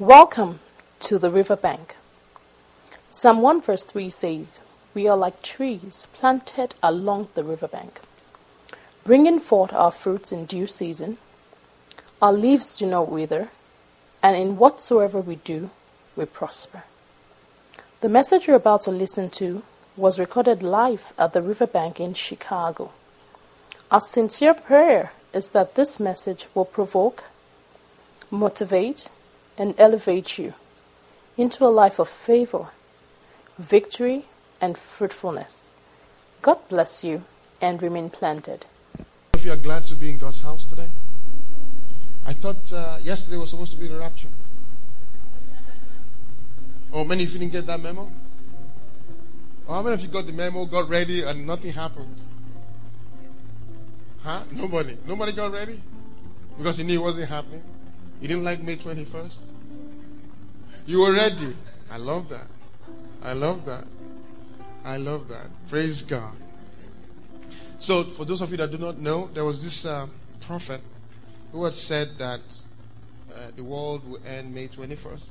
Welcome to the riverbank. Psalm 1 verse 3 says, We are like trees planted along the riverbank, bringing forth our fruits in due season. Our leaves do not wither, and in whatsoever we do, we prosper. The message you're about to listen to was recorded live at the riverbank in Chicago. Our sincere prayer is that this message will provoke, motivate, and elevate you into a life of favor, victory, and fruitfulness. God bless you and remain planted. If you are glad to be in God's house today, I thought uh, yesterday was supposed to be the rapture. Oh, many of you didn't get that memo? Or how many of you got the memo, got ready, and nothing happened? Huh? Nobody. Nobody got ready? Because he knew it wasn't happening. You didn't like May 21st? You were ready. I love that. I love that. I love that. Praise God. So, for those of you that do not know, there was this uh, prophet who had said that uh, the world will end May 21st.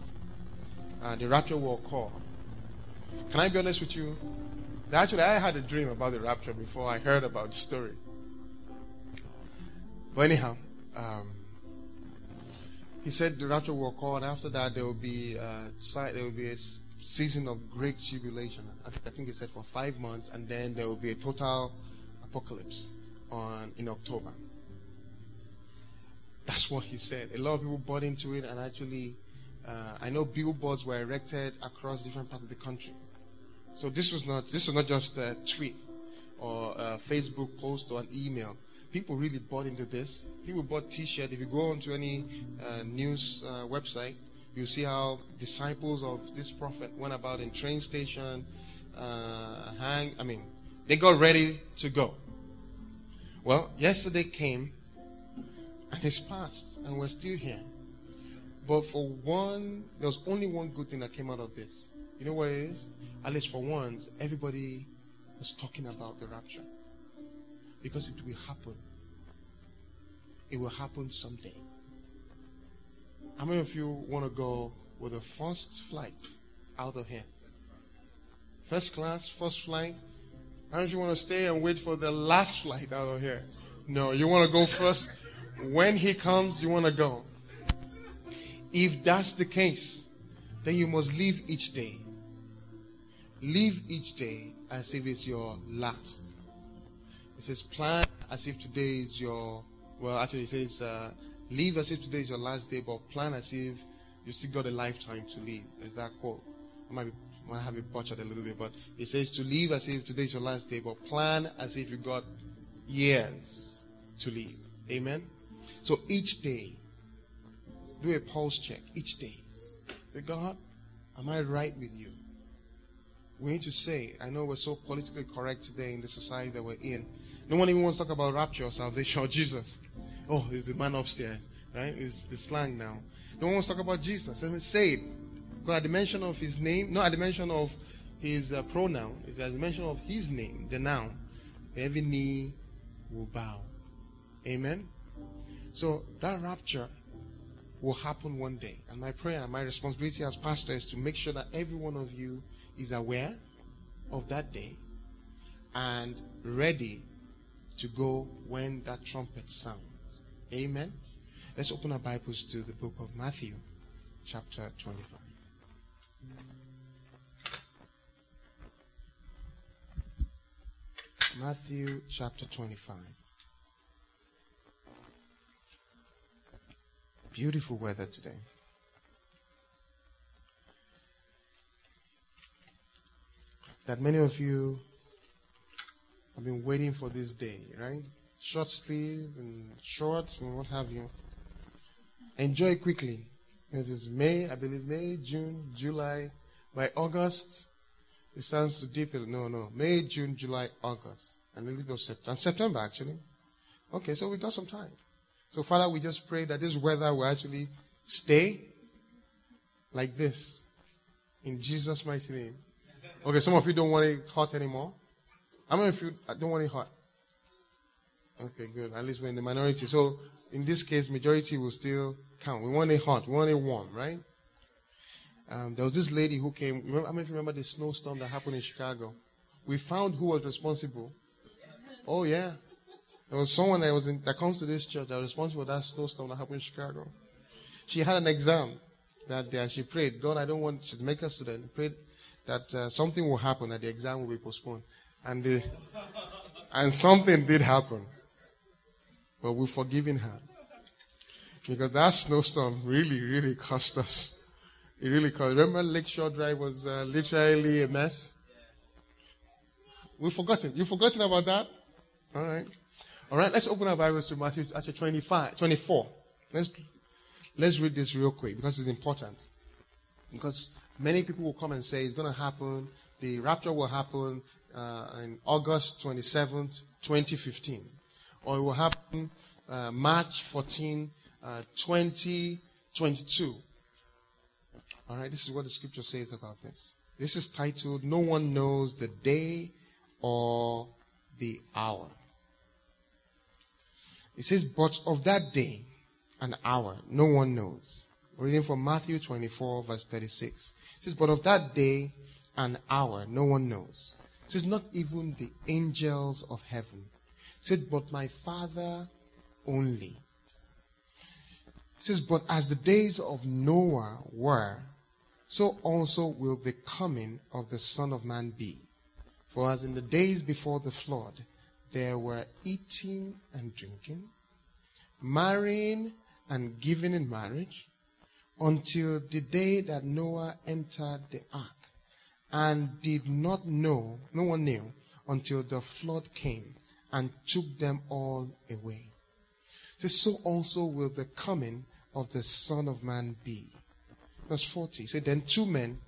Uh, the rapture will occur. Can I be honest with you? Actually, I had a dream about the rapture before I heard about the story. But anyhow, um, he said the rapture will occur, and after that there will be uh, there will be a season of great tribulation. I think he said for five months, and then there will be a total apocalypse on in October. That's what he said. A lot of people bought into it, and actually, uh, I know billboards were erected across different parts of the country. So this was not this was not just a tweet or a Facebook post or an email people really bought into this. People bought T-shirt. If you go onto any uh, news uh, website, you see how disciples of this prophet went about in train station, uh, hang. I mean, they got ready to go. Well, yesterday came, and it's passed, and we're still here. But for one, there was only one good thing that came out of this. You know what it is? At least for once, everybody was talking about the rapture because it will happen. It will happen someday. How many of you want to go with the first flight out of here? First class, first flight? How many of you want to stay and wait for the last flight out of here? No, you want to go first. When he comes, you want to go. If that's the case, then you must live each day. Live each day as if it's your last. It says, plan as if today is your, well, actually, it says, uh, live as if today is your last day, but plan as if you still got a lifetime to live. Is that quote? I might, be, might have it butchered a little bit, but it says to live as if today is your last day, but plan as if you got years to live. Amen? So each day, do a pulse check. Each day. Say, God, am I right with you? We need to say, I know we're so politically correct today in the society that we're in. No one even wants to talk about rapture or salvation or Jesus. Oh, it's the man upstairs, right? It's the slang now. No one wants to talk about Jesus. Let me say it. Because at the mention of his name, not at the mention of his uh, pronoun, it's at the mention of his name, the noun, every knee will bow. Amen? So that rapture will happen one day. And my prayer, my responsibility as pastor is to make sure that every one of you is aware of that day and ready to go when that trumpet sounds. Amen. Let's open our Bibles to the book of Matthew, chapter 25. Matthew chapter 25. Beautiful weather today. That many of you I've been waiting for this day, right? Short sleeve and shorts and what have you. Enjoy quickly. It is May, I believe May, June, July. By August, it starts to dip. No, no. May, June, July, August. And a little bit of September. September, actually. Okay, so we got some time. So, Father, we just pray that this weather will actually stay like this. In Jesus' mighty name. Okay, some of you don't want it hot anymore. How many of you don't want it hot? Okay, good. At least we're in the minority. So in this case, majority will still count. We want it hot. We want it warm, right? Um, there was this lady who came. Remember, I mean, if you remember the snowstorm that happened in Chicago? We found who was responsible. Oh yeah, there was someone that was in, that comes to this church that was responsible for that snowstorm that happened in Chicago. She had an exam that day, and she prayed, God, I don't want to make a student. Prayed that uh, something will happen, that the exam will be postponed, and the, and something did happen. But we've forgiven her because that snowstorm really, really cost us. It really cost. Remember, Lakeshore Drive was uh, literally a mess. We've forgotten. You've forgotten about that? All right. All right, let's open our Bibles to Matthew chapter 25, 24. Let's, let's read this real quick because it's important. Because many people will come and say it's going to happen, the rapture will happen uh, in August 27th, 2015. Or it will happen uh, March 14, uh, 2022. All right, this is what the scripture says about this. This is titled, No One Knows the Day or the Hour. It says, But of that day and hour, no one knows. reading from Matthew 24, verse 36. It says, But of that day and hour, no one knows. Says, Not even the angels of heaven. Said, But my Father only. Says, But as the days of Noah were, so also will the coming of the Son of Man be. For as in the days before the flood, there were eating and drinking, marrying and giving in marriage, until the day that Noah entered the ark, and did not know, no one knew, until the flood came and took them all away. So also will the coming of the Son of Man be. Verse 40. Say, then two men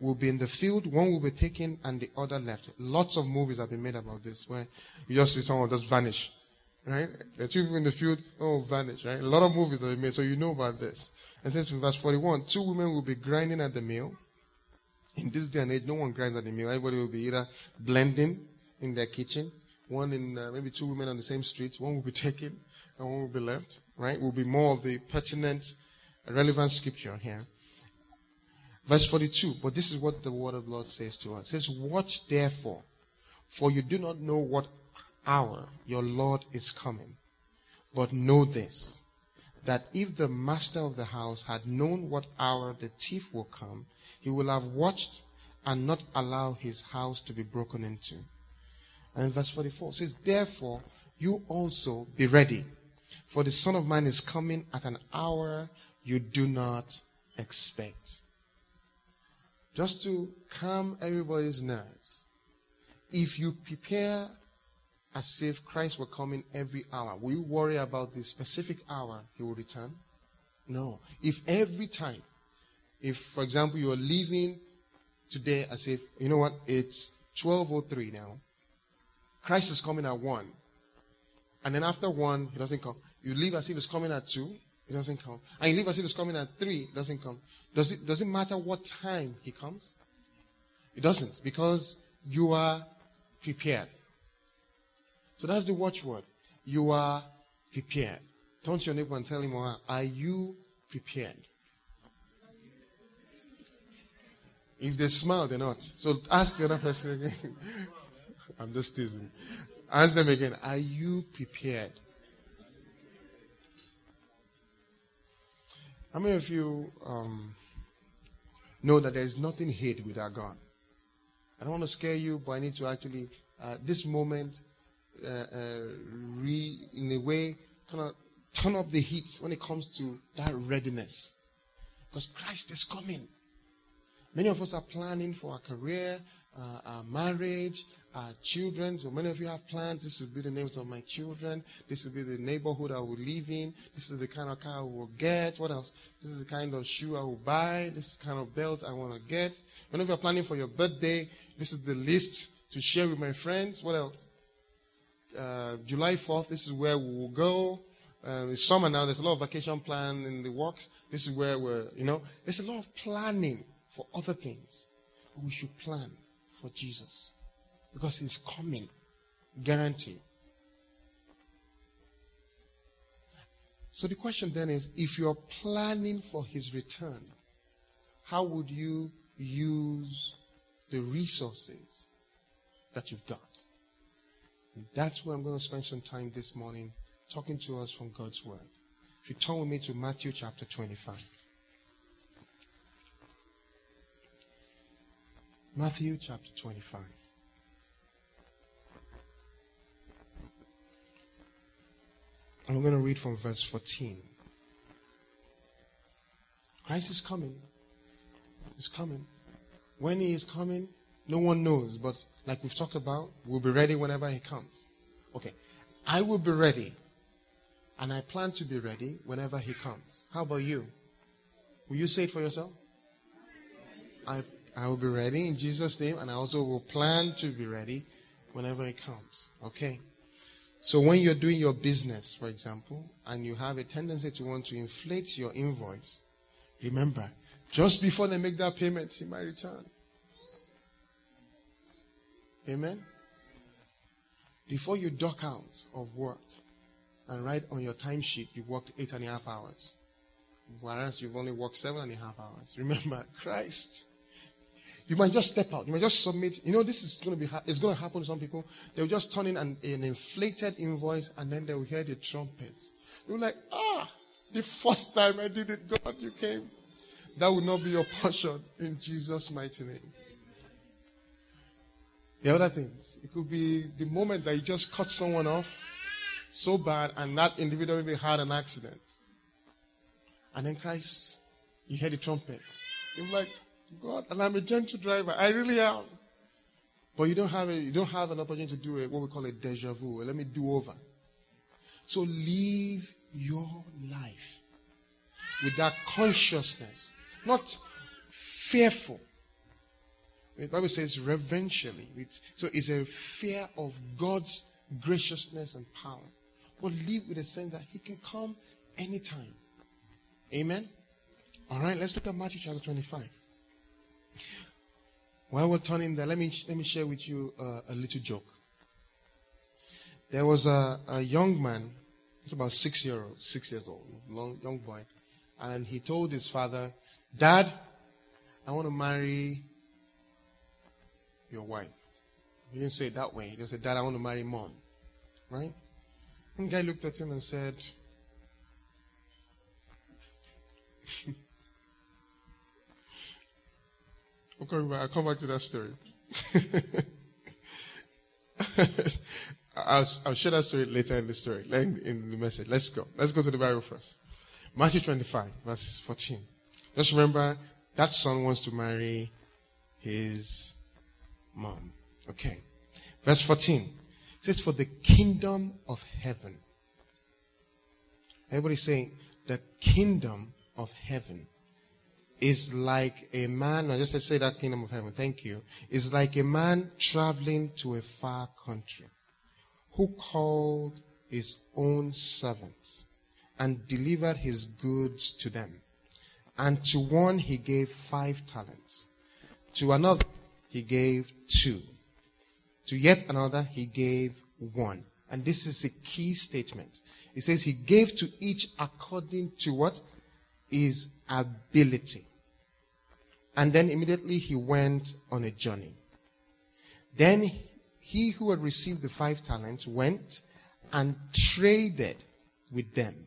will be in the field, one will be taken and the other left. Lots of movies have been made about this where you just see someone just vanish. Right? The two people in the field, oh, vanish, right? A lot of movies have been made, so you know about this. And says in verse 41, two women will be grinding at the mill. In this day and age, no one grinds at the mill. Everybody will be either blending in their kitchen, one in uh, maybe two women on the same street, one will be taken and one will be left, right? Will be more of the pertinent, relevant scripture here. Verse 42, but this is what the word of the Lord says to us. It says, Watch therefore, for you do not know what hour your Lord is coming. But know this, that if the master of the house had known what hour the thief will come, he will have watched and not allow his house to be broken into. And verse 44 says, Therefore, you also be ready, for the Son of Man is coming at an hour you do not expect just to calm everybody's nerves. If you prepare as if Christ were coming every hour, will you worry about the specific hour he will return? No. If every time, if for example you are leaving today as if, you know what, it's 12.03 now, Christ is coming at 1, and then after 1, he doesn't come. You leave as if he's coming at 2, he doesn't come. And you leave as if he's coming at 3, it doesn't come. Does it, does it matter what time he comes? It doesn't, because you are prepared. So that's the watchword. You are prepared. Turn to your neighbor and tell him, are you prepared? If they smile, they're not. So ask the other person again. I'm just teasing. Ask them again. Are you prepared? How many of you um, know that there is nothing hid with our God? I don't want to scare you, but I need to actually, uh, this moment, uh, uh, re, in a way, kind of turn up the heat when it comes to that readiness. Because Christ is coming. Many of us are planning for our career, uh, our marriage, our children. So many of you have plans. This will be the names of my children. This will be the neighborhood I will live in. This is the kind of car I will get. What else? This is the kind of shoe I will buy. This is the kind of belt I want to get. Many of you are planning for your birthday. This is the list to share with my friends. What else? Uh, July 4th, this is where we will go. Uh, it's summer now. There's a lot of vacation plan in the works. This is where we're, you know, there's a lot of planning for other things. We should plan for Jesus because he's coming. Guarantee. So the question then is if you're planning for his return, how would you use the resources that you've got? And that's where I'm going to spend some time this morning talking to us from God's Word. If you turn with me to Matthew chapter 25. Matthew chapter 25. And I'm going to read from verse 14. Christ is coming. He's coming. When he is coming, no one knows. But like we've talked about, we'll be ready whenever he comes. Okay. I will be ready. And I plan to be ready whenever he comes. How about you? Will you say it for yourself? I, I will be ready in Jesus' name, and I also will plan to be ready whenever it comes. Okay? So when you're doing your business, for example, and you have a tendency to want to inflate your invoice, remember, just before they make that payment, see my return. Amen? Before you dock out of work and write on your timesheet you worked eight and a half hours, whereas you've only worked seven and a half hours, remember, Christ you might just step out. You might just submit. You know, this is going to be, ha- it's going to happen to some people. They'll just turn in an, an inflated invoice and then they'll hear the trumpets. You're like, ah, the first time I did it, God, you came. That will not be your portion in Jesus' mighty name. The other things, it could be the moment that you just cut someone off so bad and that individual maybe had an accident. And then Christ, you hear the trumpet. You're like, God, and I'm a gentle driver. I really am. But you don't have a, you don't have an opportunity to do a, what we call a deja vu. Let me do over. So live your life with that consciousness, not fearful. The Bible says reverentially. So it's a fear of God's graciousness and power. But live with a sense that He can come anytime. Amen? All right, let's look at Matthew chapter 25. While we're turning there, let me, let me share with you uh, a little joke. There was a, a young man, he's about six, year old, six years old, long, young boy, and he told his father, Dad, I want to marry your wife. He didn't say it that way. He just said, Dad, I want to marry mom. Right? And the guy looked at him and said, I'm coming back. I'll come back to that story. I'll, I'll share that story later in the story, in, in the message. Let's go. Let's go to the Bible first. Matthew 25, verse 14. Just remember, that son wants to marry his mom. Okay. Verse 14. It says, For the kingdom of heaven. Everybody saying, the kingdom of heaven is like a man, I just say that kingdom of heaven, thank you, is like a man traveling to a far country who called his own servants and delivered his goods to them. And to one he gave five talents, to another he gave two, to yet another he gave one. And this is a key statement. It says he gave to each according to what? His ability. And then immediately he went on a journey. Then he who had received the five talents went and traded with them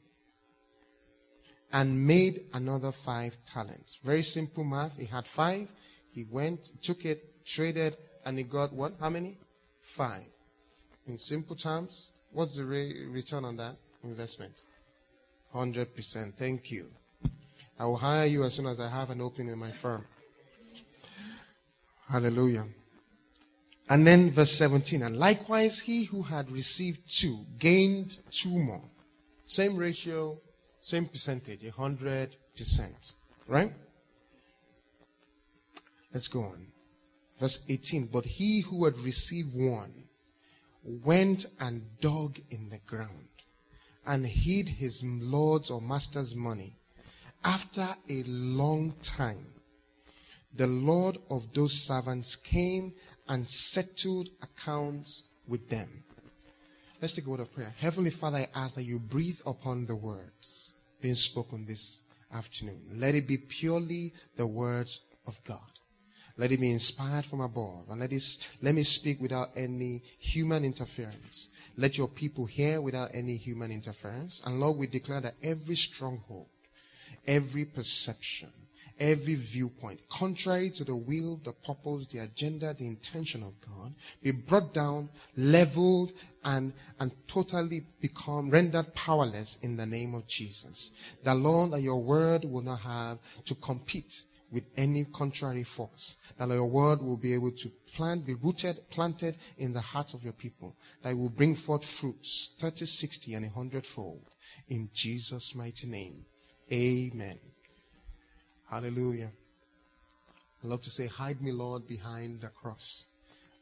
and made another five talents. Very simple math. He had five. He went, took it, traded, and he got what? How many? Five. In simple terms, what's the re- return on that investment? 100%. Thank you. I will hire you as soon as I have an opening in my firm. Hallelujah. And then verse 17. And likewise, he who had received two gained two more. Same ratio, same percentage, a hundred percent. Right? Let's go on. Verse 18. But he who had received one went and dug in the ground and hid his lord's or master's money. After a long time, the Lord of those servants came and settled accounts with them. Let's take a word of prayer. Heavenly Father, I ask that you breathe upon the words being spoken this afternoon. Let it be purely the words of God. Let it be inspired from above. And let, it, let me speak without any human interference. Let your people hear without any human interference. And Lord, we declare that every stronghold, every perception, every viewpoint, contrary to the will, the purpose, the agenda, the intention of God, be brought down, leveled, and, and totally become rendered powerless in the name of Jesus. The Lord, your word will not have to compete with any contrary force. That your word will be able to plant, be rooted, planted in the hearts of your people. That it will bring forth fruits, 30, 60, and a hundredfold. In Jesus' mighty name. Amen. Hallelujah. I love to say, hide me, Lord, behind the cross.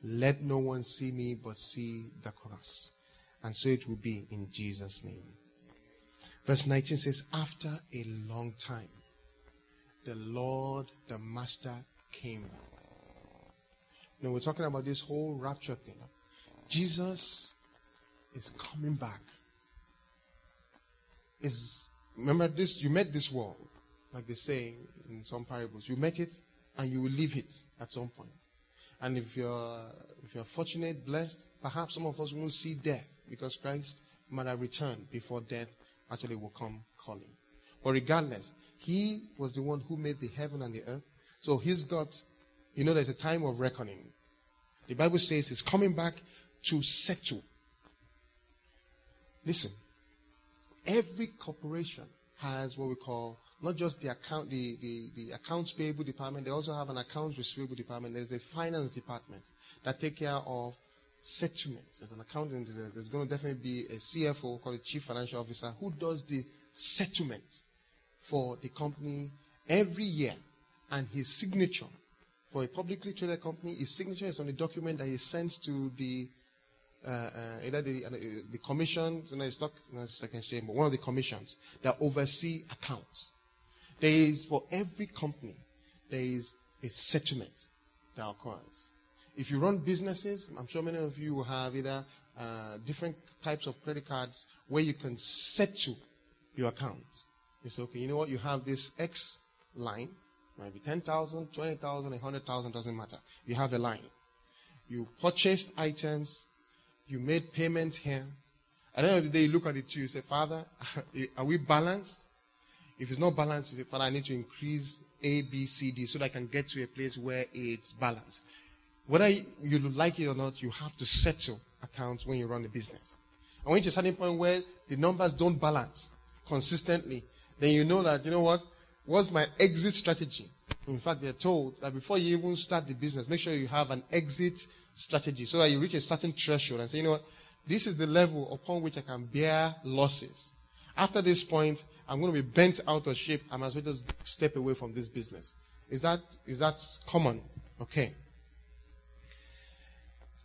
Let no one see me but see the cross. And so it will be in Jesus' name. Verse 19 says, After a long time, the Lord, the Master, came. Know, we're talking about this whole rapture thing. Jesus is coming back. Is remember this? You met this world, like they say in some parables. You met it, and you will leave it at some point. And if you're if you're fortunate, blessed, perhaps some of us will see death because Christ might have returned before death actually will come calling. But regardless, he was the one who made the heaven and the earth. So he's got, you know, there's a time of reckoning. The Bible says he's coming back to settle. Listen, every corporation has what we call not just the account, the, the, the accounts payable department, they also have an accounts receivable department. There's a finance department that take care of settlement. There's an accountant, there's, going to definitely be a CFO called a chief financial officer who does the settlement for the company every year, and his signature for a publicly traded company, his signature is on a document that he sends to the either the, uh, the commission, you know, stock, you know, second exchange, but one of the commissions that oversee accounts. There is for every company, there is a settlement that occurs. If you run businesses, I'm sure many of you have either uh, different types of credit cards where you can settle your account. You say, okay, you know what? You have this X line, maybe 10,000, 20,000, 100,000, doesn't matter. You have a line. You purchased items, you made payments here. At the end of the day, you look at it too, you say, Father, are we balanced? If it's not balanced, you say, Father, I need to increase A, B, C, D so that I can get to a place where it's balanced. Whether you like it or not, you have to settle accounts when you run a business. And when you to a point where the numbers don't balance consistently, then you know that, you know what? What's my exit strategy? In fact, they're told that before you even start the business, make sure you have an exit strategy so that you reach a certain threshold and say, you know what? This is the level upon which I can bear losses. After this point, I'm going to be bent out of shape. I might as well just step away from this business. Is that, is that common? Okay.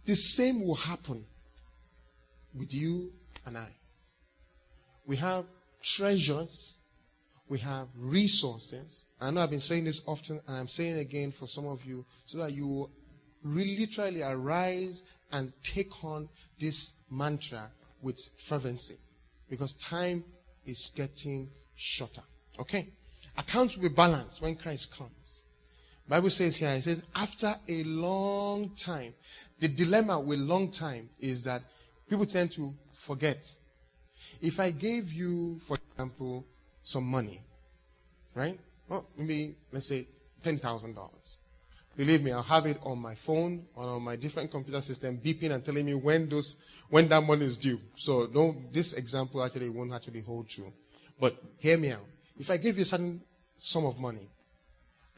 The same will happen with you and I. We have treasures we have resources. I know I've been saying this often, and I'm saying it again for some of you, so that you will literally arise and take on this mantra with fervency. Because time is getting shorter. Okay? Accounts will be balanced when Christ comes. Bible says here, it says, after a long time. The dilemma with long time is that people tend to forget. If I gave you, for example, some money, right? Well, maybe, let's say, $10,000. Believe me, I'll have it on my phone or on my different computer system beeping and telling me when those, when that money is due. So this example actually won't actually hold true. But hear me out. If I give you a certain sum of money,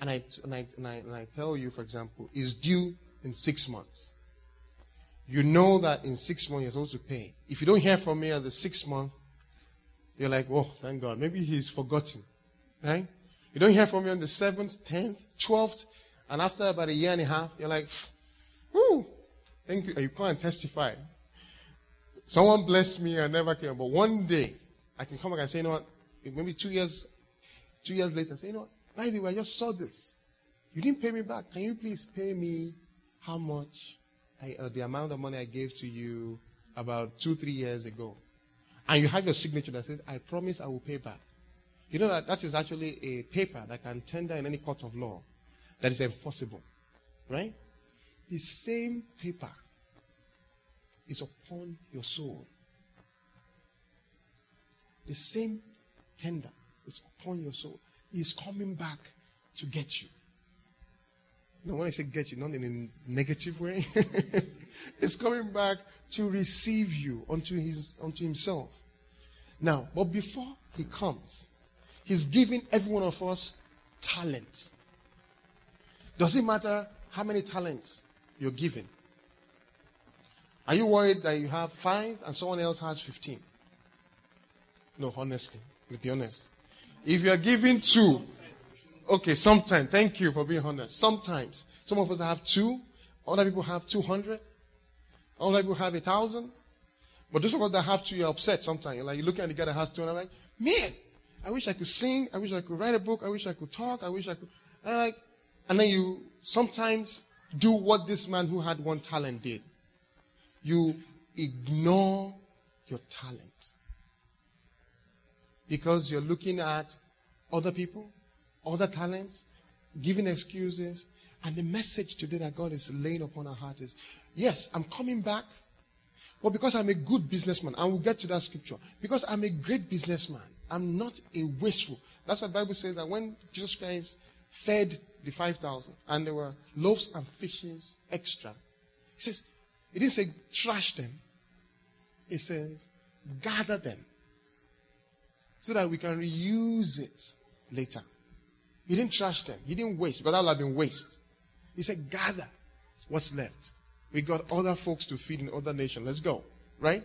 and I, and I, and I, and I tell you, for example, is due in six months, you know that in six months you're supposed to pay. If you don't hear from me at the sixth month, you're like, oh, thank God. Maybe he's forgotten. Right? You don't hear from me on the 7th, 10th, 12th, and after about a year and a half, you're like, whoo, thank you. You can't testify. Someone blessed me, I never came. But one day, I can come back and say, you know what? Maybe two years, two years later, say, you know what? By the way, I just saw this. You didn't pay me back. Can you please pay me how much, I, uh, the amount of money I gave to you about two, three years ago? And you have your signature that says, I promise I will pay back. You know that that is actually a paper that can tender in any court of law that is enforceable. Right? The same paper is upon your soul. The same tender is upon your soul. He is coming back to get you. No, when I say get you, not in a negative way, it's coming back to receive you unto his unto himself. Now, but before he comes, He's giving every one of us talent. Does it matter how many talents you're given? Are you worried that you have five and someone else has 15? No, honestly, let's be honest. If you are given two, okay, sometimes, thank you for being honest. Sometimes, some of us have two, other people have 200, other people have a thousand. But those of us that have two, you're upset sometimes. You're like, you look at the guy that has two, and I'm like, man, I wish I could sing. I wish I could write a book. I wish I could talk. I wish I could. And, like, and then you sometimes do what this man who had one talent did. You ignore your talent because you're looking at other people, other talents, giving excuses. And the message today that God is laying upon our heart is yes, I'm coming back, but because I'm a good businessman, and we'll get to that scripture, because I'm a great businessman, I'm not a wasteful. That's what the Bible says that when Jesus Christ fed the 5,000 and there were loaves and fishes extra, he says, he didn't say trash them. He says, gather them so that we can reuse it later. He didn't trash them. He didn't waste but that would have been waste. He said, gather what's left. We got other folks to feed in other nations. Let's go. Right?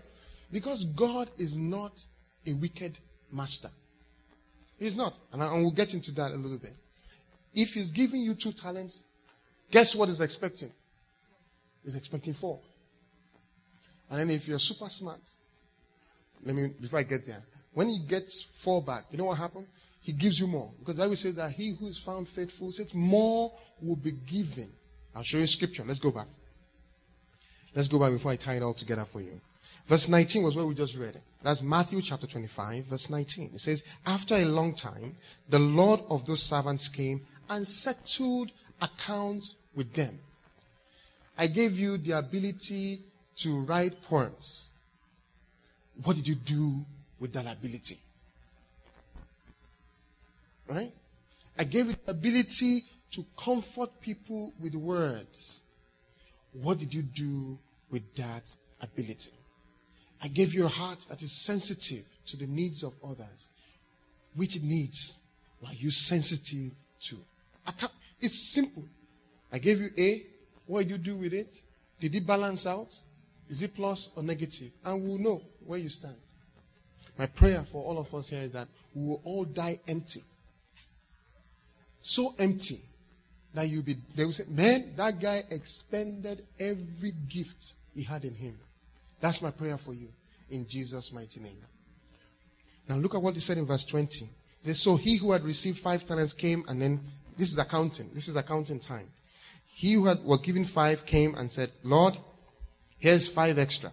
Because God is not a wicked master. He's not. And, I, and we'll get into that a little bit. If he's giving you two talents, guess what he's expecting? He's expecting four. And then if you're super smart, let me, before I get there, when he gets four back, you know what happened? He gives you more. Because the Bible says that he who is found faithful says more will be given. I'll show you scripture. Let's go back. Let's go back before I tie it all together for you. Verse 19 was where we just read. That's Matthew chapter 25, verse 19. It says, After a long time, the Lord of those servants came and settled accounts with them. I gave you the ability to write poems. What did you do with that ability? Right? I gave you the ability to comfort people with words. What did you do with that ability? I gave you a heart that is sensitive to the needs of others. Which needs are you sensitive to? It's simple. I gave you A. What did you do with it? Did it balance out? Is it plus or negative? And we'll know where you stand. My prayer for all of us here is that we will all die empty. So empty that you'll be, they will say, man, that guy expended every gift he had in him. That's my prayer for you in Jesus' mighty name. Now look at what he said in verse 20. He says, So he who had received five talents came, and then this is accounting. This is accounting time. He who had, was given five came and said, Lord, here's five extra.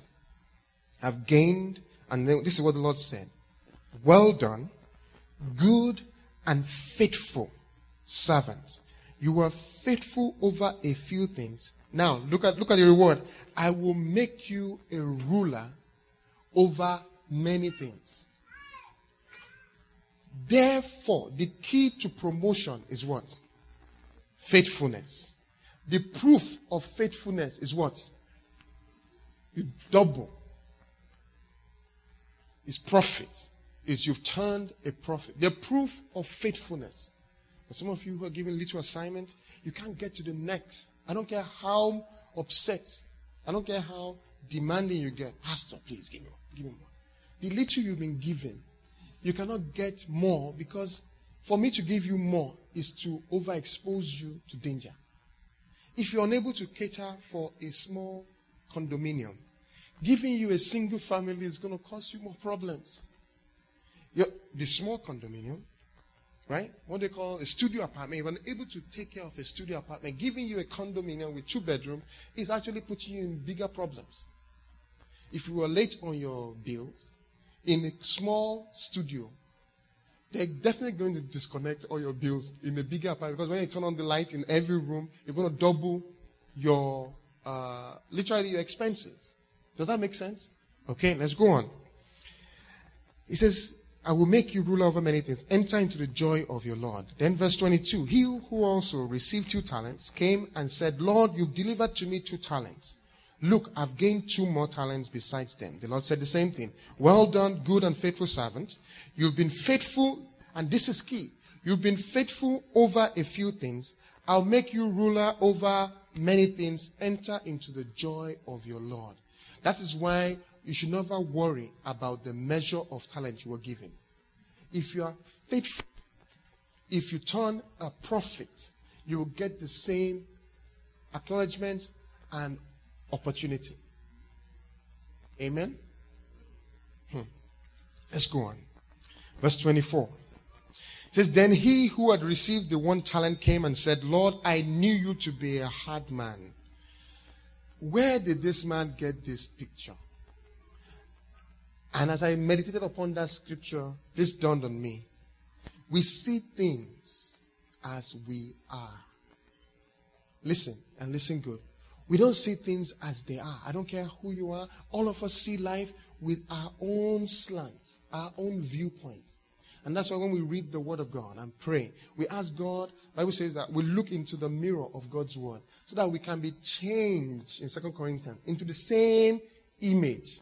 I've gained, and then this is what the Lord said. Well done, good and faithful servant. You were faithful over a few things. Now look at look at the reward. I will make you a ruler over many things. Therefore, the key to promotion is what? Faithfulness. The proof of faithfulness is what? You double. Is profit. Is you've turned a profit. The proof of faithfulness. For some of you who are given little assignment, you can't get to the next. I don't care how upset. I don't care how demanding you get. Pastor, please give me more. Give me more. The little you've been given, you cannot get more because for me to give you more is to overexpose you to danger. If you're unable to cater for a small condominium, giving you a single family is going to cause you more problems. The small condominium, right? What they call a studio apartment, If you're unable to take care of a studio apartment, giving you a condominium with two bedrooms is actually putting you in bigger problems. If you were late on your bills in a small studio, they're definitely going to disconnect all your bills in a bigger apartment because when you turn on the light in every room, you're going to double your, uh, literally your expenses. Does that make sense? Okay, let's go on. He says, I will make you ruler over many things. Enter into the joy of your Lord. Then verse 22. He who also received two talents came and said, Lord, you've delivered to me two talents. Look, I've gained two more talents besides them. The Lord said the same thing. Well done, good and faithful servant. You've been faithful, and this is key. You've been faithful over a few things. I'll make you ruler over many things. Enter into the joy of your Lord. That is why you should never worry about the measure of talent you were given. If you are faithful, if you turn a profit, you will get the same acknowledgement and opportunity. Amen? Hmm. Let's go on. Verse 24. It says, Then he who had received the one talent came and said, Lord, I knew you to be a hard man. Where did this man get this picture? And as I meditated upon that scripture, this dawned on me. We see things as we are. Listen, and listen good. We don't see things as they are. I don't care who you are. All of us see life with our own slant, our own viewpoint. And that's why when we read the Word of God and pray, we ask God, Bible says that we look into the mirror of God's Word so that we can be changed in Second Corinthians into the same image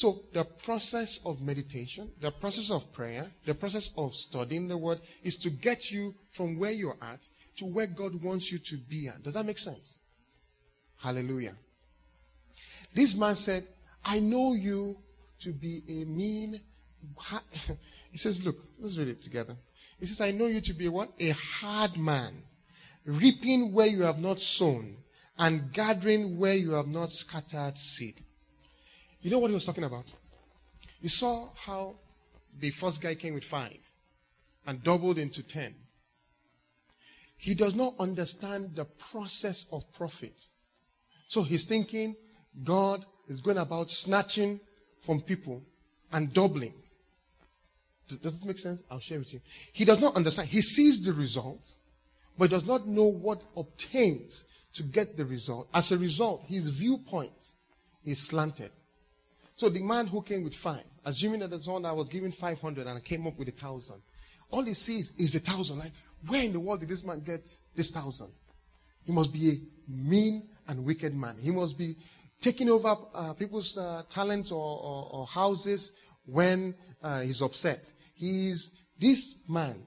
so, the process of meditation, the process of prayer, the process of studying the word is to get you from where you're at to where God wants you to be at. Does that make sense? Hallelujah. This man said, I know you to be a mean. he says, Look, let's read it together. He says, I know you to be what? A hard man, reaping where you have not sown, and gathering where you have not scattered seed. You know what he was talking about? You saw how the first guy came with five and doubled into ten. He does not understand the process of profit. So he's thinking God is going about snatching from people and doubling. Does it make sense? I'll share with you. He does not understand. He sees the result, but does not know what obtains to get the result. As a result, his viewpoint is slanted. So the man who came with five, assuming that the one I was given 500 and I came up with a thousand, all he sees is a thousand. Like, where in the world did this man get this thousand? He must be a mean and wicked man. He must be taking over uh, people's uh, talents or, or, or, houses when uh, he's upset. He's this man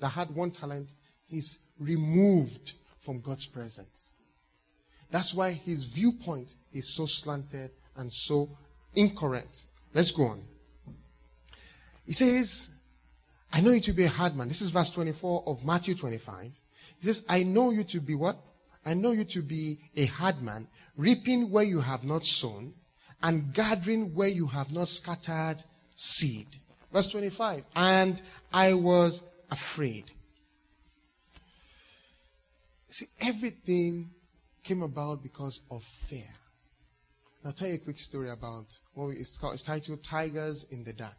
that had one talent. He's removed from God's presence. That's why his viewpoint is so slanted and so incorrect. Let's go on. He says, I know you to be a hard man. This is verse 24 of Matthew 25. He says, I know you to be what? I know you to be a hard man, reaping where you have not sown, and gathering where you have not scattered seed. Verse 25. And I was afraid. See, everything came about because of fear. I'll tell you a quick story about what it's called. It's titled "Tigers in the Dark."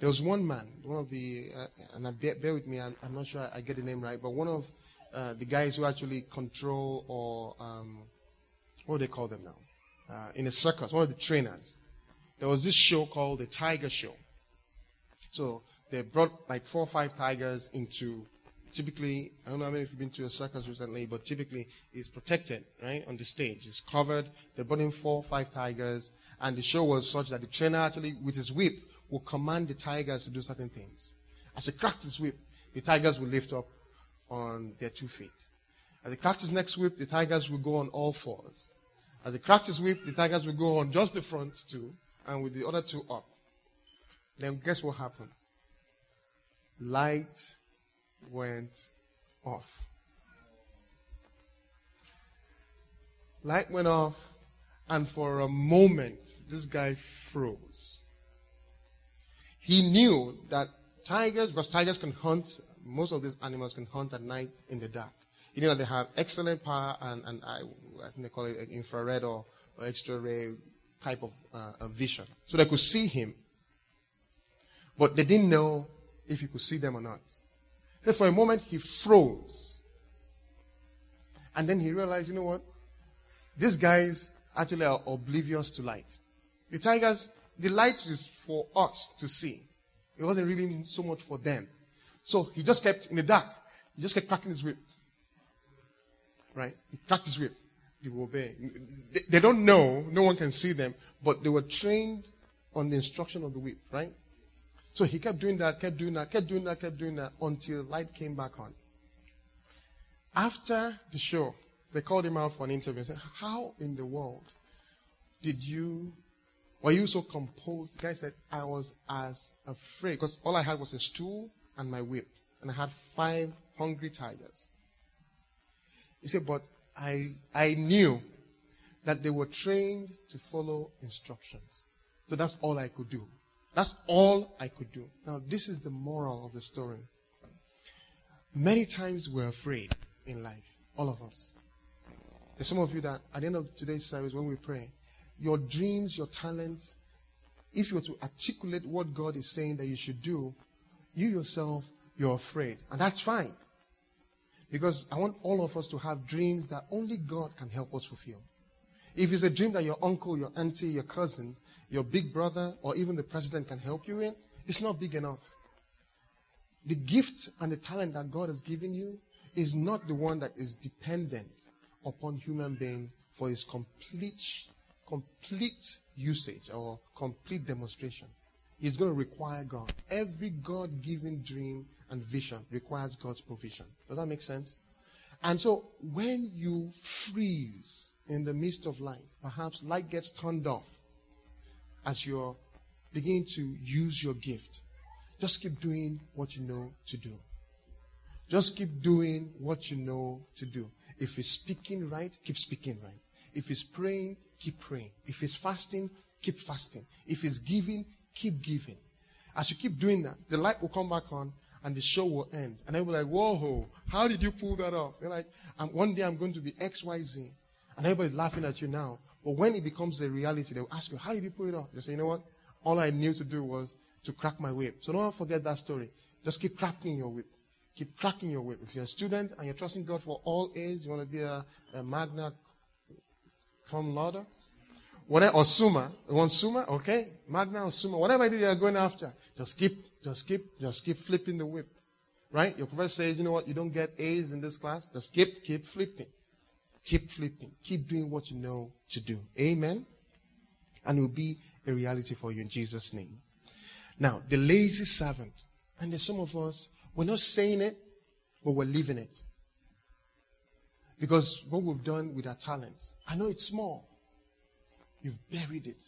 There was one man, one of the, uh, and I bear, bear, with me, I'm, I'm, not sure I get the name right, but one of uh, the guys who actually control or um, what do they call them now? Uh, in a circus, one of the trainers. There was this show called the Tiger Show. So they brought like four or five tigers into typically, I don't know how many of you have been to a circus recently, but typically it's protected, right, on the stage. It's covered. They brought in four, five tigers, and the show was such that the trainer actually, with his whip, will command the tigers to do certain things. As he cracked his whip, the tigers will lift up on their two feet. As the his next whip, the tigers will go on all fours. As the his whip, the tigers will go on just the front two, and with the other two up. Then guess what happened? Light went off. Light went off, and for a moment, this guy froze. He knew that tigers, because tigers can hunt, most of these animals can hunt at night in the dark. You know, they have excellent power, and, and I, I think they call it infrared or, or extra ray type of uh, vision. So they could see him. But they didn't know if he could see them or not. So for a moment, he froze. And then he realized, you know what? These guys actually are oblivious to light. The tigers, the light is for us to see. It wasn't really so much for them. So he just kept in the dark. He just kept cracking his whip. Right? He cracked his whip. They obey. They, they don't know. No one can see them. But they were trained on the instruction of the whip. Right? So he kept doing that, kept doing that, kept doing that, kept doing that until light came back on. After the show, they called him out for an interview and said, How in the world did you, were you so composed? The guy said, I was as afraid because all I had was a stool and my whip, and I had five hungry tigers. He said, But I, I knew that they were trained to follow instructions. So that's all I could do. That's all I could do. Now, this is the moral of the story. Many times we're afraid in life, all of us. There's some of you that at the end of today's service, when we pray, your dreams, your talents, if you were to articulate what God is saying that you should do, you yourself, you're afraid. And that's fine. Because I want all of us to have dreams that only God can help us fulfill. If it's a dream that your uncle, your auntie, your cousin, your big brother, or even the president can help you in, it's not big enough. The gift and the talent that God has given you is not the one that is dependent upon human beings for its complete, complete usage or complete demonstration. It's going to require God. Every God given dream and vision requires God's provision. Does that make sense? And so when you freeze in the midst of life, perhaps light gets turned off as you're beginning to use your gift. Just keep doing what you know to do. Just keep doing what you know to do. If he's speaking right, keep speaking right. If he's praying, keep praying. If he's fasting, keep fasting. If he's giving, keep giving. As you keep doing that, the light will come back on and the show will end. And they'll be like, whoa, how did you pull that off? You're like, one day I'm going to be XYZ. And everybody's laughing at you now. But when it becomes a reality, they'll ask you, how did you pull it off? You say, you know what? All I knew to do was to crack my whip. So don't forget that story. Just keep cracking your whip. Keep cracking your whip. If you're a student and you're trusting God for all A's, you want to be a, a magna cum laude, whatever, or summa, one summa, okay, magna or summa, whatever it is you're going after, just keep, just keep, just keep flipping the whip, right? Your professor says, you know what, you don't get A's in this class, just keep, keep flipping, keep flipping, keep doing what you know to do. Amen. And it will be a reality for you in Jesus' name. Now, the lazy servant, and there's some of us we're not saying it, but we're living it. Because what we've done with our talent, I know it's small. You've buried it.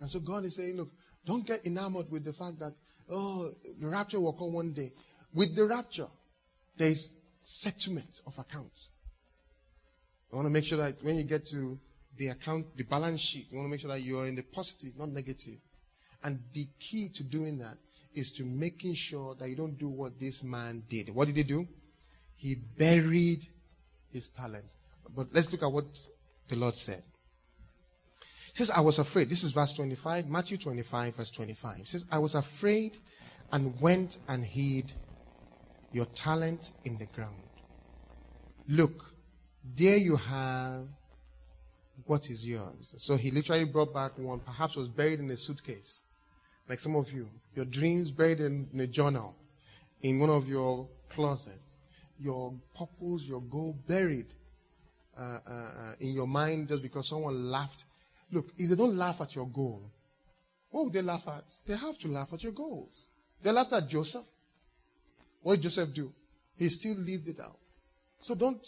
And so God is saying, look, don't get enamored with the fact that, oh, the rapture will come one day. With the rapture, there is settlement of accounts. I want to make sure that when you get to the account, the balance sheet, you want to make sure that you are in the positive, not negative. And the key to doing that is to making sure that you don't do what this man did. What did he do? He buried his talent. But let's look at what the Lord said. He says, I was afraid. This is verse 25, Matthew 25, verse 25. He says, I was afraid and went and hid your talent in the ground. Look, there you have what is yours. So he literally brought back one, perhaps was buried in a suitcase like some of you, your dreams buried in, in a journal, in one of your closets, your purpose, your goal buried uh, uh, uh, in your mind just because someone laughed. Look, if they don't laugh at your goal, what would they laugh at? They have to laugh at your goals. They laughed at Joseph. What did Joseph do? He still lived it out. So don't.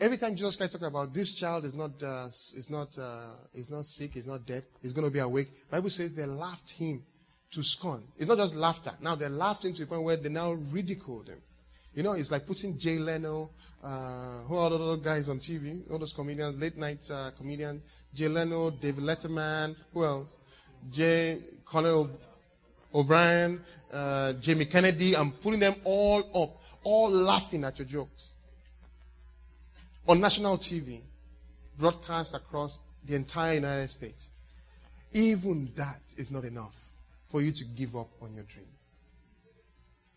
Every time Jesus Christ talks about this child is not uh, is not uh, is not sick, is not dead, he's going to be awake. Bible says they laughed him to scorn. It's not just laughter. Now they laughed him to the point where they now ridiculed him. You know, it's like putting Jay Leno, uh, who are the other guys on TV, all those comedians, late night uh, comedian, Jay Leno, David Letterman, who else? Jay, Conan O'Brien, uh, Jamie Kennedy. I'm putting them all up, all laughing at your jokes. On national TV, broadcast across the entire United States. Even that is not enough for you to give up on your dream.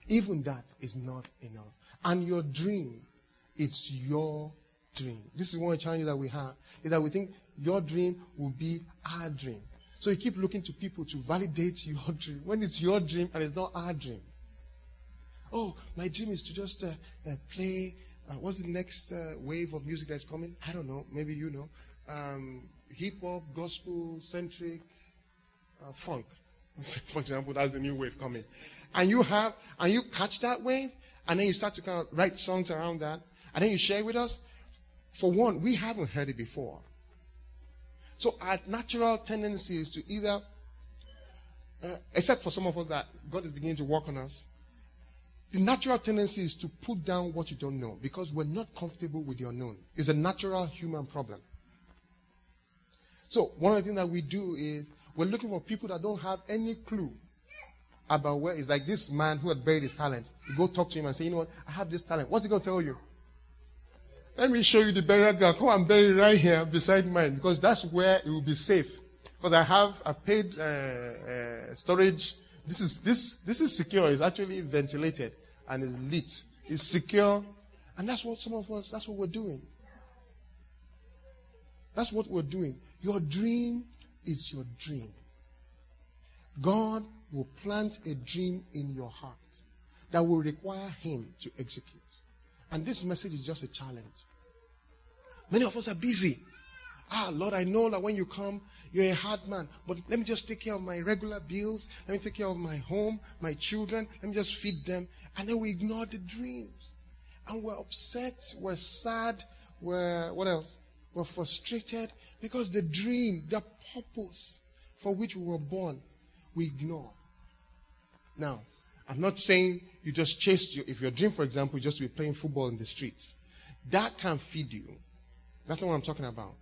Even that is not enough. And your dream, it's your dream. This is one challenge that we have, is that we think your dream will be our dream. So you keep looking to people to validate your dream when it's your dream and it's not our dream. Oh, my dream is to just uh, uh, play. Uh, what's the next uh, wave of music that's coming? I don't know. Maybe you know. Um, Hip hop, gospel centric, uh, funk. For example, that's the new wave coming. And you have, and you catch that wave, and then you start to kind of write songs around that, and then you share with us. For one, we haven't heard it before. So our natural tendency is to either, uh, except for some of us that God is beginning to work on us, the natural tendency is to put down what you don't know because we're not comfortable with the unknown. It's a natural human problem. So one of the things that we do is we're looking for people that don't have any clue about where it's like this man who had buried his talent. You go talk to him and say, you know what, I have this talent. What's he going to tell you? Let me show you the burial ground. Come and bury right here beside mine because that's where it will be safe. Because I have, I've paid uh, uh, storage. This is this this is secure. It's actually ventilated and it's lit. It's secure, and that's what some of us. That's what we're doing. That's what we're doing. Your dream is your dream. God will plant a dream in your heart that will require Him to execute. And this message is just a challenge. Many of us are busy. Ah, Lord, I know that when you come, you're a hard man. But let me just take care of my regular bills. Let me take care of my home, my children. Let me just feed them. And then we ignore the dreams. And we're upset, we're sad, we're, what else? We're frustrated because the dream, the purpose for which we were born, we ignore. Now, I'm not saying you just chase your, if your dream, for example, just to be playing football in the streets. That can feed you. That's not what I'm talking about.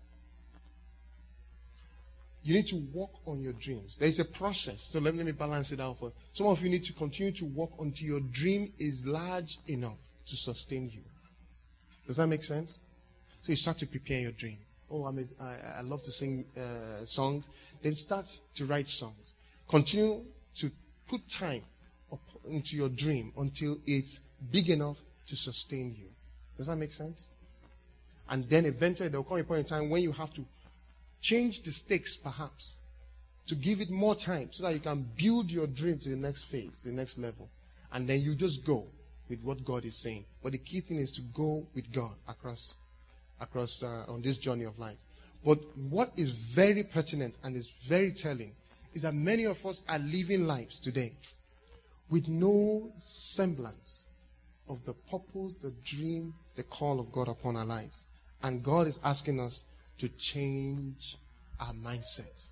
You need to work on your dreams. There is a process. So let me, let me balance it out for some of you need to continue to work until your dream is large enough to sustain you. Does that make sense? So you start to prepare your dream. Oh, I'm a, I, I love to sing uh, songs. Then start to write songs. Continue to put time into your dream until it's big enough to sustain you. Does that make sense? And then eventually there will come a point in time when you have to change the stakes, perhaps, to give it more time so that you can build your dream to the next phase, the next level. And then you just go with what God is saying. But the key thing is to go with God across, across uh, on this journey of life. But what is very pertinent and is very telling is that many of us are living lives today with no semblance of the purpose, the dream, the call of God upon our lives. And God is asking us to change our mindset.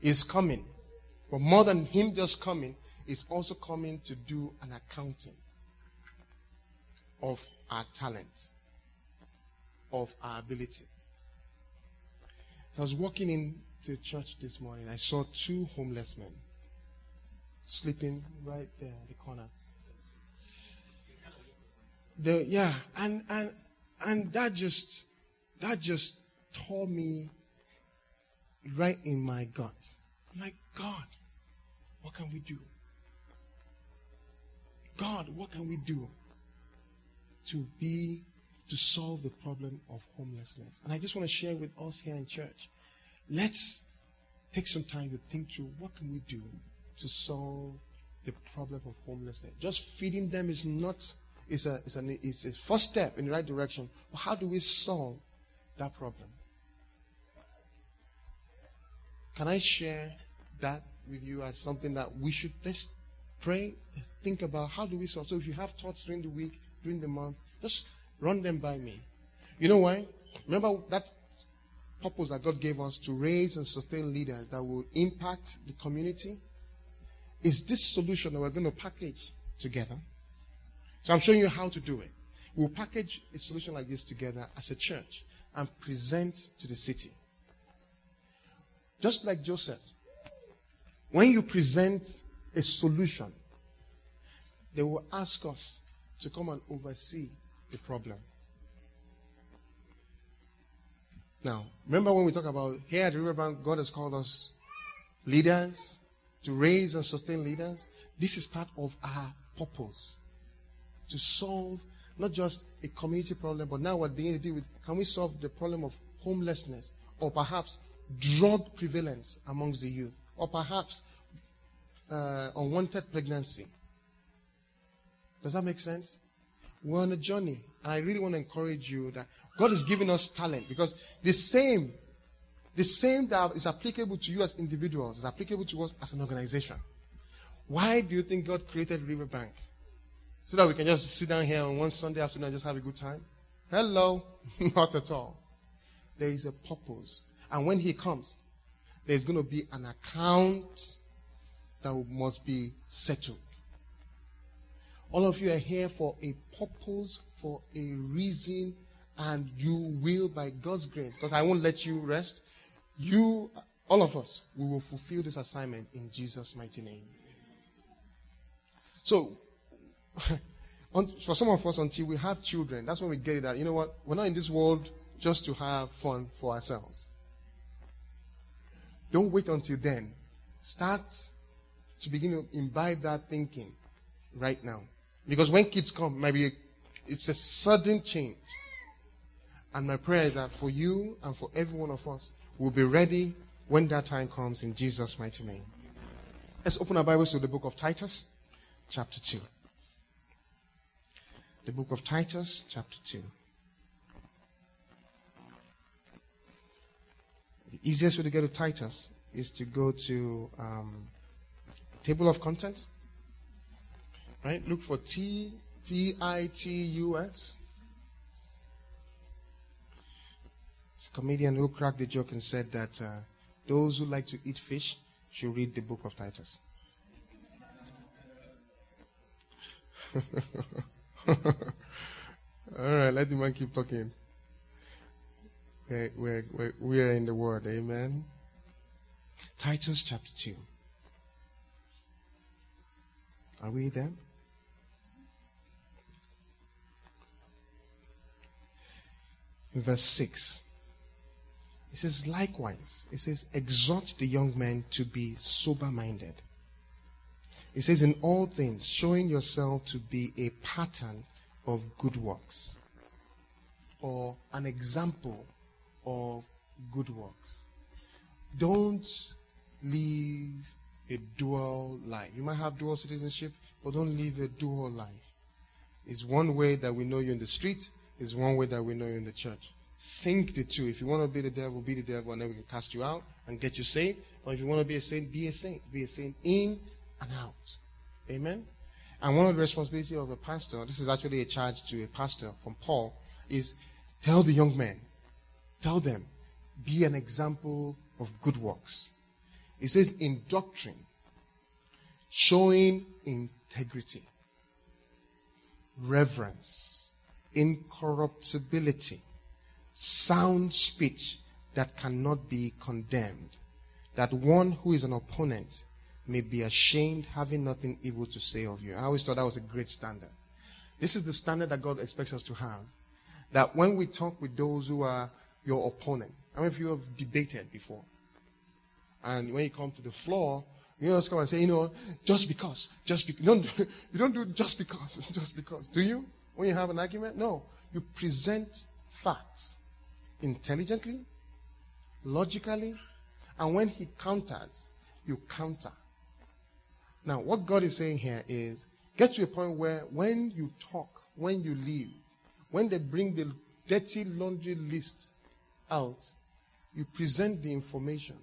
He's coming. But more than Him just coming, He's also coming to do an accounting of our talent, of our ability. I was walking into church this morning. I saw two homeless men sleeping right there in the corner. The, yeah, and and and that just that just tore me right in my gut. I'm like, God, what can we do? God, what can we do to be to solve the problem of homelessness? And I just want to share with us here in church. Let's take some time to think through what can we do to solve the problem of homelessness. Just feeding them is not is a, is, an, is a first step in the right direction. But how do we solve that problem? Can I share that with you as something that we should let's pray, think about how do we solve? So if you have thoughts during the week, during the month, just run them by me. You know why? Remember that purpose that God gave us to raise and sustain leaders that will impact the community? is this solution that we're going to package together. So I'm showing you how to do it. We'll package a solution like this together as a church and present to the city. Just like Joseph, when you present a solution, they will ask us to come and oversee the problem. Now, remember when we talk about here at riverbank, God has called us leaders, to raise and sustain leaders. This is part of our purpose to solve not just a community problem, but now we're beginning to deal with can we solve the problem of homelessness or perhaps drug prevalence amongst the youth or perhaps uh, unwanted pregnancy. Does that make sense? We're on a journey. And I really want to encourage you that God is giving us talent because the same, the same that is applicable to you as individuals is applicable to us as an organization. Why do you think God created Riverbank? So that we can just sit down here on one Sunday afternoon and just have a good time? Hello. Not at all. There is a purpose. And when He comes, there's going to be an account that must be settled. All of you are here for a purpose, for a reason, and you will, by God's grace, because I won't let you rest, you, all of us, we will fulfill this assignment in Jesus' mighty name. So, for some of us, until we have children, that's when we get it that, you know what, we're not in this world just to have fun for ourselves. Don't wait until then. Start to begin to imbibe that thinking right now. Because when kids come, maybe it's a sudden change. And my prayer is that for you and for every one of us, we'll be ready when that time comes in Jesus' mighty name. Let's open our Bibles to the book of Titus, chapter 2. The book of Titus, chapter 2. The easiest way to get to Titus is to go to um, table of contents. Right? Look for T T I T U S. It's a comedian who cracked the joke and said that uh, those who like to eat fish should read the book of Titus. All right, let the man keep talking. We're, we're, we're in the Word, amen. Titus chapter 2. Are we there? Verse 6. It says, likewise, it says, exhort the young men to be sober minded. It says, in all things, showing yourself to be a pattern of good works or an example of good works. Don't live a dual life. You might have dual citizenship, but don't live a dual life. It's one way that we know you in the street, it's one way that we know you in the church. Think the two. If you want to be the devil, be the devil, and then we can cast you out and get you saved. Or if you want to be a saint, be a saint. Be a saint in and out. Amen? And one of the responsibilities of a pastor, this is actually a charge to a pastor from Paul, is tell the young men, tell them, be an example of good works. It says in doctrine, showing integrity, reverence, incorruptibility, sound speech that cannot be condemned, that one who is an opponent may be ashamed, having nothing evil to say of you. I always thought that was a great standard. This is the standard that God expects us to have. That when we talk with those who are your opponent, I mean, if you have debated before, and when you come to the floor, you just come and say, you know, just because, just because. Don't, you don't do just because, just because. Do you? When you have an argument? No. You present facts intelligently, logically, and when he counters, you counter. Now, what God is saying here is get to a point where when you talk, when you leave, when they bring the dirty laundry list out, you present the information.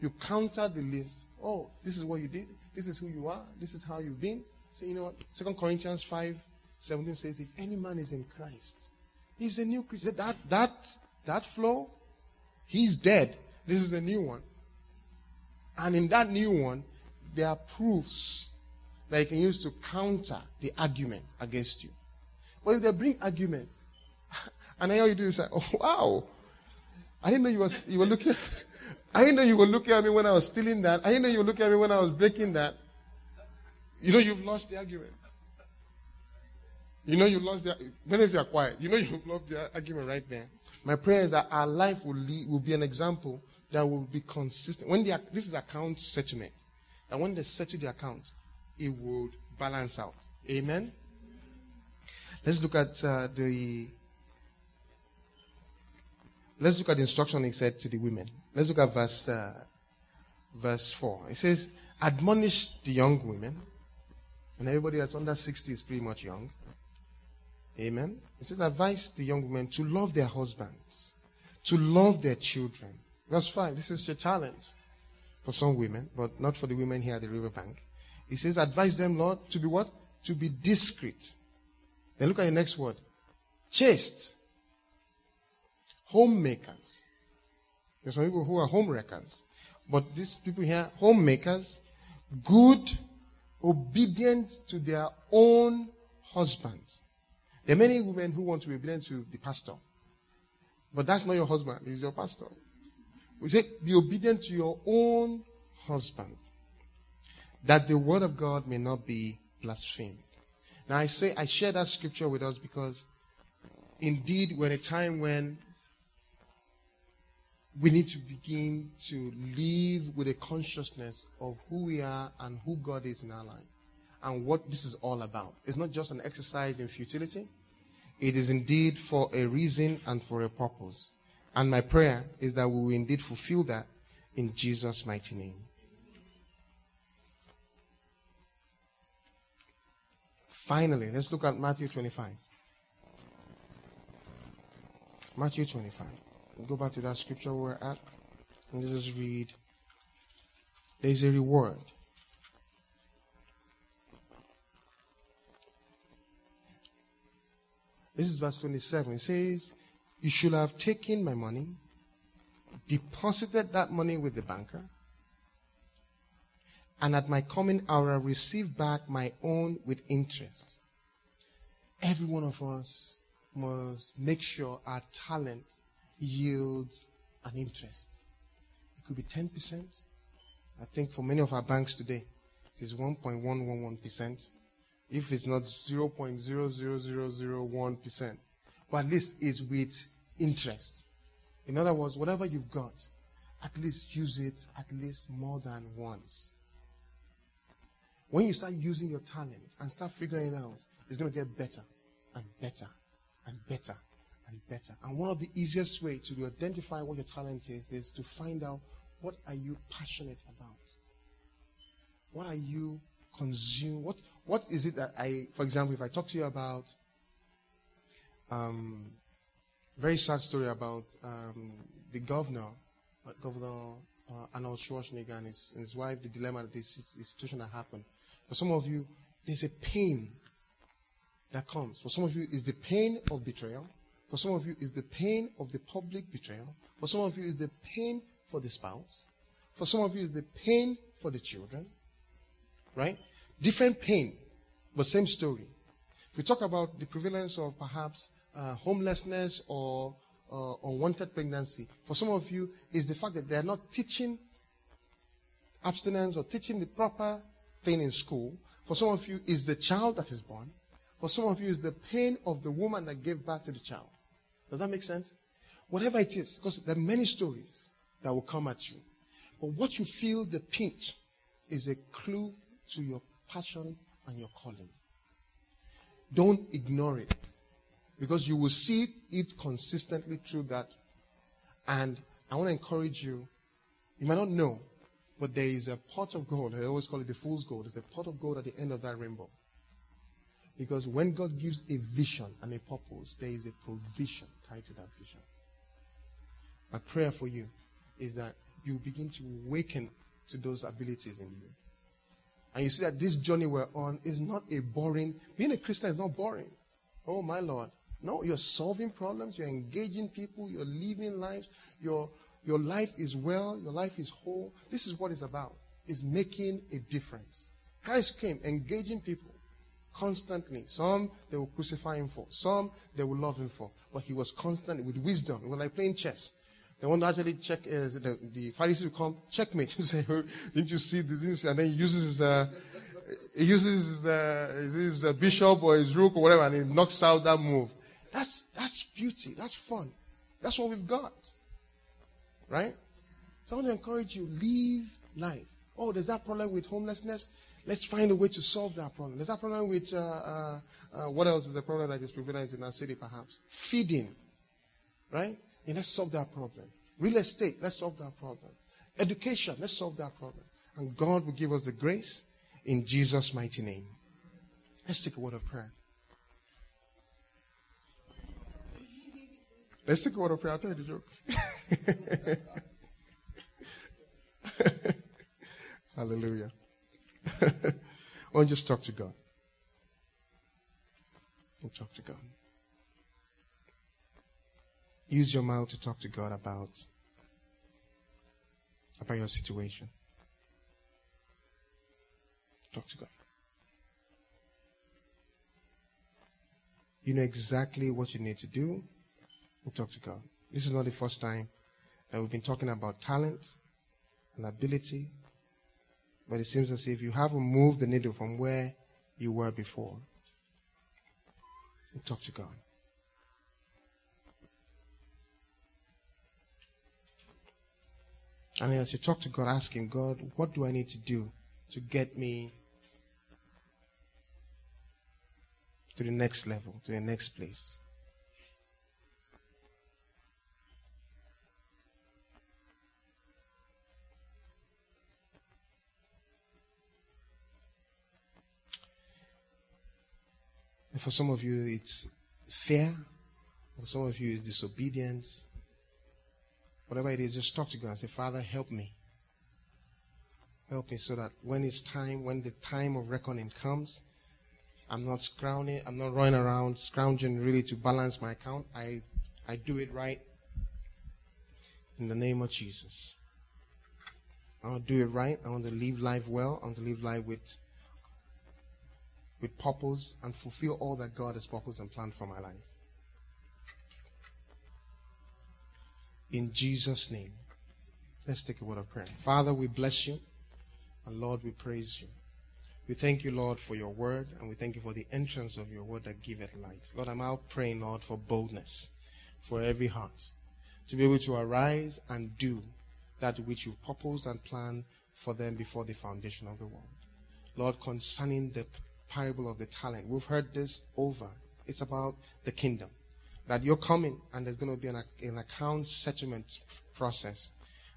You counter the list. Oh, this is what you did. This is who you are. This is how you've been. So, you know what? Second Corinthians 5 17 says, If any man is in Christ, he's a new creature. That, that, that flow, he's dead. This is a new one. And in that new one, there are proofs that you can use to counter the argument against you. But if they bring arguments, and all you do is say, oh, wow, I didn't know you, was, you were looking, I didn't know you were looking at me when I was stealing that. I didn't know you were looking at me when I was breaking that. You know you've lost the argument. You know you lost the, many of you are quiet. You know you've lost the argument right there. My prayer is that our life will, lead, will be an example that will be consistent. When the, this is account settlement. And when they settle the account, it would balance out. Amen. Let's look at uh, the. Let's look at the instruction he said to the women. Let's look at verse uh, verse four. It says, "Admonish the young women," and everybody that's under sixty is pretty much young. Amen. It says, "Advise the young women to love their husbands, to love their children." Verse five. This is a challenge for some women, but not for the women here at the riverbank. He says, "Advise them, Lord, to be what? To be discreet." Then look at the next word chaste, homemakers. There's some people who are homewreckers. But these people here, homemakers, good, obedient to their own husbands. There are many women who want to be obedient to the pastor. But that's not your husband, he's your pastor. We say, be obedient to your own husband, that the word of God may not be blasphemed. Now, I say, I share that scripture with us because indeed, we're in a time when we need to begin to live with a consciousness of who we are and who God is in our life and what this is all about. It's not just an exercise in futility, it is indeed for a reason and for a purpose. And my prayer is that we will indeed fulfill that in Jesus' mighty name. Finally, let's look at Matthew 25. Matthew 25. We'll go back to that scripture we're at. And let just read. There's a reward. This is verse 27. It says, You should have taken my money, deposited that money with the banker, and at my coming I will back my own with interest. Every one of us must make sure our talent yields an interest. It could be 10%. I think for many of our banks today, it is 1.111%. If it's not 0.00001%, but at least it's with interest. In other words, whatever you've got, at least use it at least more than once. When you start using your talent and start figuring out, it's going to get better and better and better and better. And one of the easiest way to identify what your talent is is to find out what are you passionate about. What are you consume? What what is it that I, for example, if I talk to you about um, very sad story about um, the governor, uh, Governor uh, Arnold Schwarzenegger and his, and his wife, the dilemma that this situation that happened. For some of you, there's a pain that comes. For some of you, is the pain of betrayal. For some of you, is the pain of the public betrayal. For some of you, is the pain for the spouse. For some of you, is the pain for the children. Right? Different pain, but same story. If we talk about the prevalence of perhaps uh, homelessness or uh, unwanted pregnancy, for some of you, is the fact that they are not teaching abstinence or teaching the proper thing in school. For some of you, is the child that is born. For some of you, is the pain of the woman that gave birth to the child. Does that make sense? Whatever it is, because there are many stories that will come at you. But what you feel the pinch is a clue to your passion and your calling. Don't ignore it because you will see it consistently through that. And I want to encourage you. You might not know, but there is a pot of gold. I always call it the fool's gold. There's a pot of gold at the end of that rainbow. Because when God gives a vision and a purpose, there is a provision tied to that vision. My prayer for you is that you begin to awaken to those abilities in you. And you see that this journey we're on is not a boring, being a Christian is not boring. Oh, my Lord. No, you're solving problems, you're engaging people, you're living lives, your, your life is well, your life is whole. This is what it's about. It's making a difference. Christ came engaging people constantly. Some they will crucify him for, some they will love him for. But he was constant with wisdom. It was like playing chess. They want to actually check, uh, the, the Pharisees will come, checkmate. And say, oh, didn't you see this? And then he uses his, uh, he uses his, uh, his uh, bishop or his rook or whatever, and he knocks out that move. That's, that's beauty. That's fun. That's what we've got. Right? So I want to encourage you, live life Oh, there's that problem with homelessness. Let's find a way to solve that problem. There's that problem with, uh, what else is the problem that is prevalent in our city, perhaps? Feeding. Right? Let's solve that problem. Real estate, let's solve that problem. Education, let's solve that problem. And God will give us the grace in Jesus' mighty name. Let's take a word of prayer. Let's take a word of prayer. I'll tell you the joke. Hallelujah. why don't just talk to God. And talk to God. Use your mouth to talk to God about, about your situation. Talk to God. You know exactly what you need to do and talk to God. This is not the first time that we've been talking about talent and ability, but it seems as if you haven't moved the needle from where you were before. And talk to God. And as you talk to God, ask Him, God, what do I need to do to get me to the next level, to the next place? And for some of you, it's fear. For some of you, it's disobedience. Whatever it is, just talk to God and say, Father, help me. Help me so that when it's time, when the time of reckoning comes, I'm not scrounging, I'm not running around scrounging really to balance my account. I, I do it right in the name of Jesus. I want to do it right. I want to live life well. I want to live life with, with purpose and fulfill all that God has purposed and planned for my life. In Jesus' name. Let's take a word of prayer. Father, we bless you. And Lord, we praise you. We thank you, Lord, for your word, and we thank you for the entrance of your word that giveth light. Lord, I'm out praying, Lord, for boldness for every heart to be able to arise and do that which you've proposed and planned for them before the foundation of the world. Lord, concerning the parable of the talent, we've heard this over. It's about the kingdom that you're coming and there's going to be an, an account settlement process.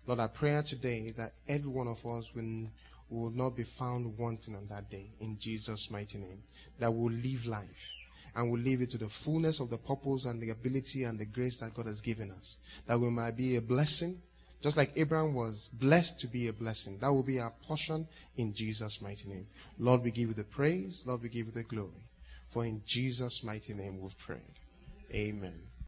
Lord, I pray today that every one of us will, will not be found wanting on that day in Jesus' mighty name. That we will live life and we'll live it to the fullness of the purpose and the ability and the grace that God has given us. That we might be a blessing, just like Abraham was blessed to be a blessing. That will be our portion in Jesus' mighty name. Lord, we give you the praise. Lord, we give you the glory. For in Jesus' mighty name we've prayed. Amen.